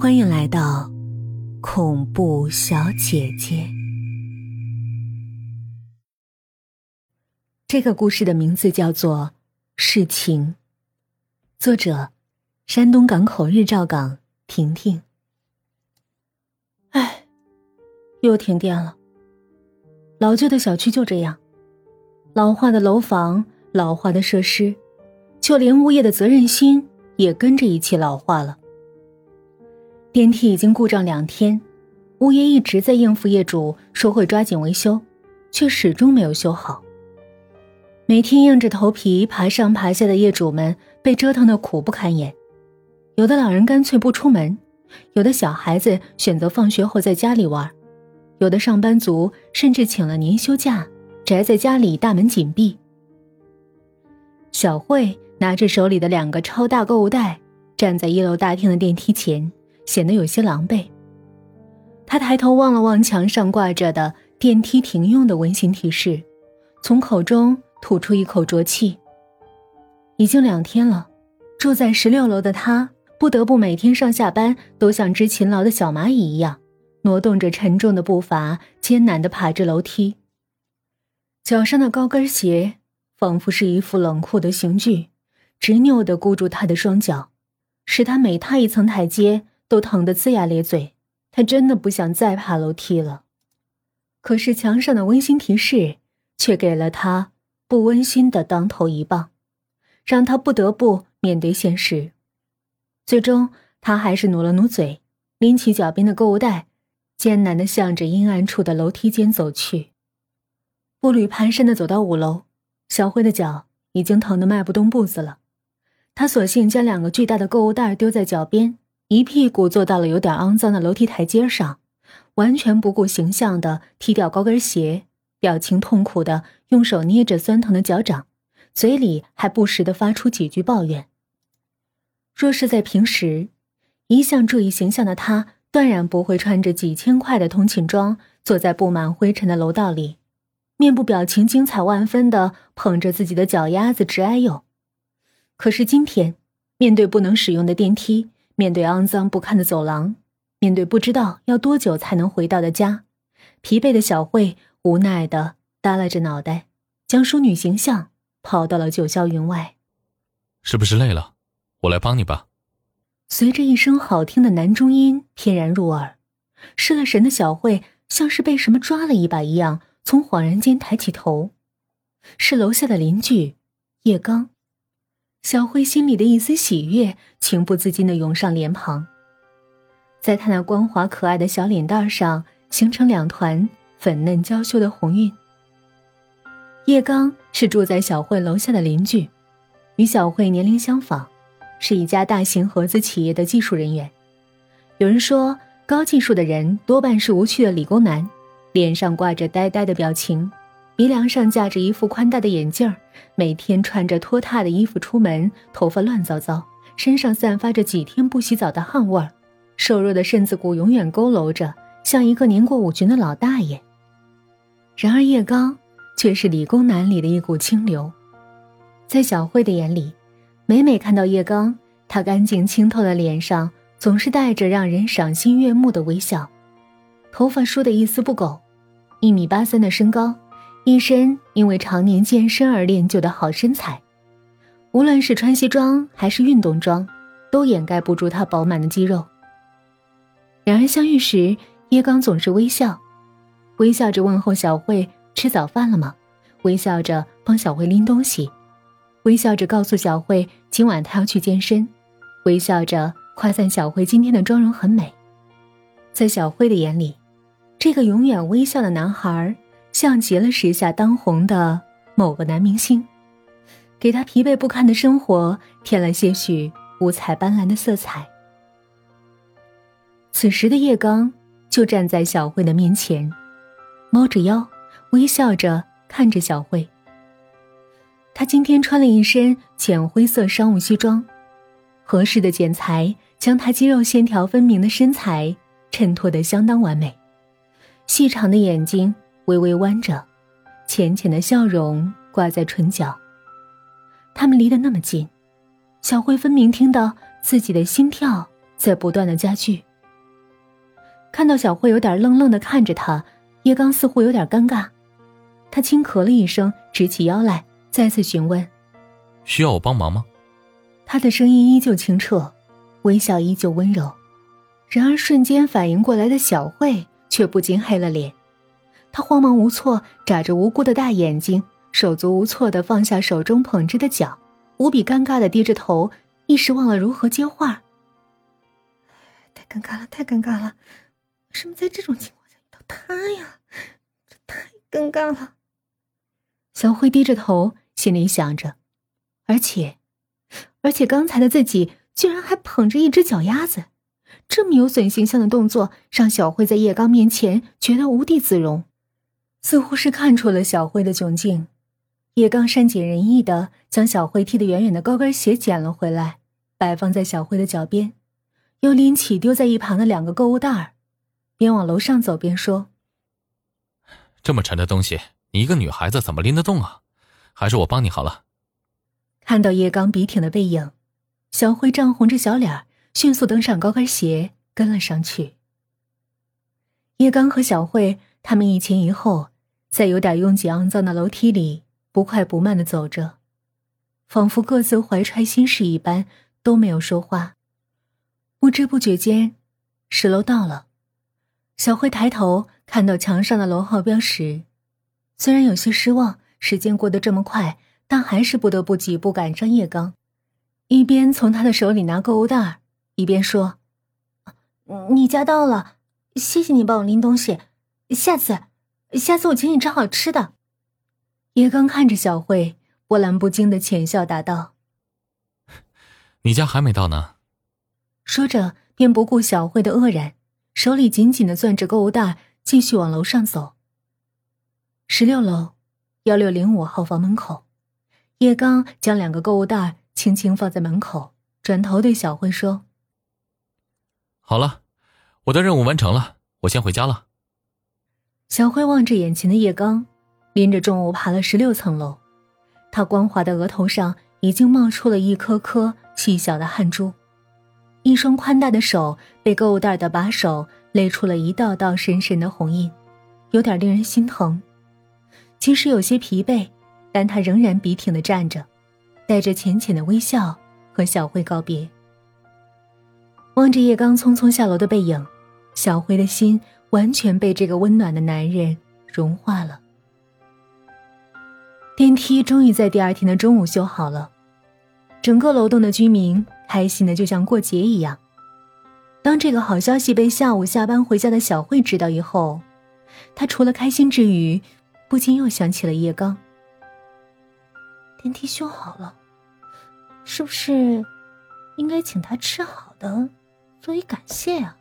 欢迎来到恐怖小姐姐。这个故事的名字叫做《事情》，作者：山东港口日照港婷婷。唉，又停电了。老旧的小区就这样，老化的楼房，老化的设施，就连物业的责任心也跟着一起老化了。电梯已经故障两天，物业一直在应付业主说会抓紧维修，却始终没有修好。每天硬着头皮爬上爬下的业主们被折腾的苦不堪言，有的老人干脆不出门，有的小孩子选择放学后在家里玩，有的上班族甚至请了年休假，宅在家里大门紧闭。小慧拿着手里的两个超大购物袋，站在一楼大厅的电梯前。显得有些狼狈。他抬头望了望墙上挂着的电梯停用的温馨提示，从口中吐出一口浊气。已经两天了，住在十六楼的他不得不每天上下班都像只勤劳的小蚂蚁一样，挪动着沉重的步伐，艰难地爬着楼梯。脚上的高跟鞋仿佛是一副冷酷的刑具，执拗地箍住他的双脚，使他每踏一层台阶。都疼得龇牙咧嘴，他真的不想再爬楼梯了。可是墙上的温馨提示却给了他不温馨的当头一棒，让他不得不面对现实。最终，他还是努了努嘴，拎起脚边的购物袋，艰难的向着阴暗处的楼梯间走去。步履蹒跚的走到五楼，小辉的脚已经疼得迈不动步子了。他索性将两个巨大的购物袋丢在脚边。一屁股坐到了有点肮脏的楼梯台阶上，完全不顾形象的踢掉高跟鞋，表情痛苦的用手捏着酸疼的脚掌，嘴里还不时的发出几句抱怨。若是在平时，一向注意形象的他，断然不会穿着几千块的通勤装，坐在布满灰尘的楼道里，面部表情精彩万分的捧着自己的脚丫子直哎呦。可是今天，面对不能使用的电梯。面对肮脏不堪的走廊，面对不知道要多久才能回到的家，疲惫的小慧无奈的耷拉着脑袋，将淑女形象抛到了九霄云外。是不是累了？我来帮你吧。随着一声好听的男中音翩然入耳，失了神的小慧像是被什么抓了一把一样，从恍然间抬起头，是楼下的邻居叶刚。小慧心里的一丝喜悦，情不自禁的涌上脸庞，在她那光滑可爱的小脸蛋上形成两团粉嫩娇羞的红晕。叶刚是住在小慧楼下的邻居，与小慧年龄相仿，是一家大型合资企业的技术人员。有人说，高技术的人多半是无趣的理工男，脸上挂着呆呆的表情。鼻梁上架着一副宽大的眼镜每天穿着拖沓的衣服出门，头发乱糟糟，身上散发着几天不洗澡的汗味儿，瘦弱的身子骨永远佝偻着，像一个年过五旬的老大爷。然而叶刚却是理工男里的一股清流，在小慧的眼里，每每看到叶刚，他干净清透的脸上总是带着让人赏心悦目的微笑，头发梳得一丝不苟，一米八三的身高。一身因为常年健身而练就的好身材，无论是穿西装还是运动装，都掩盖不住他饱满的肌肉。两人相遇时，叶刚总是微笑，微笑着问候小慧吃早饭了吗？微笑着帮小慧拎东西，微笑着告诉小慧今晚他要去健身，微笑着夸赞小慧今天的妆容很美。在小慧的眼里，这个永远微笑的男孩。像极了时下当红的某个男明星，给他疲惫不堪的生活添了些许五彩斑斓的色彩。此时的叶刚就站在小慧的面前，猫着腰，微笑着看着小慧。他今天穿了一身浅灰色商务西装，合适的剪裁将他肌肉线条分明的身材衬托得相当完美，细长的眼睛。微微弯着，浅浅的笑容挂在唇角。他们离得那么近，小慧分明听到自己的心跳在不断的加剧。看到小慧有点愣愣的看着他，叶刚似乎有点尴尬。他轻咳了一声，直起腰来，再次询问：“需要我帮忙吗？”他的声音依旧清澈，微笑依旧温柔。然而瞬间反应过来的小慧却不禁黑了脸，她慌忙无措，眨着无辜的大眼睛，手足无措的放下手中捧着的脚，无比尴尬的低着头，一时忘了如何接话。太尴尬了，太尴尬了！为什么在这种情况下遇到他呀？这太尴尬了。小慧低着头，心里想着，而且，而且刚才的自己居然还捧着一只脚丫子，这么有损形象的动作，让小慧在叶刚面前觉得无地自容。似乎是看出了小慧的窘境，叶刚善解人意的将小慧踢得远远的高跟鞋捡了回来，摆放在小慧的脚边，又拎起丢在一旁的两个购物袋儿，边往楼上走边说：“这么沉的东西。”你一个女孩子怎么拎得动啊？还是我帮你好了。看到叶刚笔挺的背影，小慧涨红着小脸，迅速登上高跟鞋，跟了上去。叶刚和小慧他们一前一后，在有点拥挤肮脏的楼梯里不快不慢的走着，仿佛各自怀揣心事一般，都没有说话。不知不觉间，十楼到了。小慧抬头看到墙上的楼号标识。虽然有些失望，时间过得这么快，但还是不得不几步赶上叶刚，一边从他的手里拿购物袋，一边说：“你家到了，谢谢你帮我拎东西，下次，下次我请你吃好吃的。”叶刚看着小慧，波澜不惊的浅笑答道：“你家还没到呢。”说着，便不顾小慧的愕然，手里紧紧的攥着购物袋，继续往楼上走。十六楼，幺六零五号房门口，叶刚将两个购物袋轻轻放在门口，转头对小慧说：“好了，我的任务完成了，我先回家了。”小慧望着眼前的叶刚，拎着重物爬了十六层楼，他光滑的额头上已经冒出了一颗颗细小的汗珠，一双宽大的手被购物袋的把手勒出了一道道深深的红印，有点令人心疼。即使有些疲惫，但他仍然笔挺的站着，带着浅浅的微笑和小慧告别。望着叶刚匆匆下楼的背影，小慧的心完全被这个温暖的男人融化了。电梯终于在第二天的中午修好了，整个楼栋的居民开心的就像过节一样。当这个好消息被下午下班回家的小慧知道以后，她除了开心之余，不禁又想起了叶刚。电梯修好了，是不是应该请他吃好的作为感谢啊？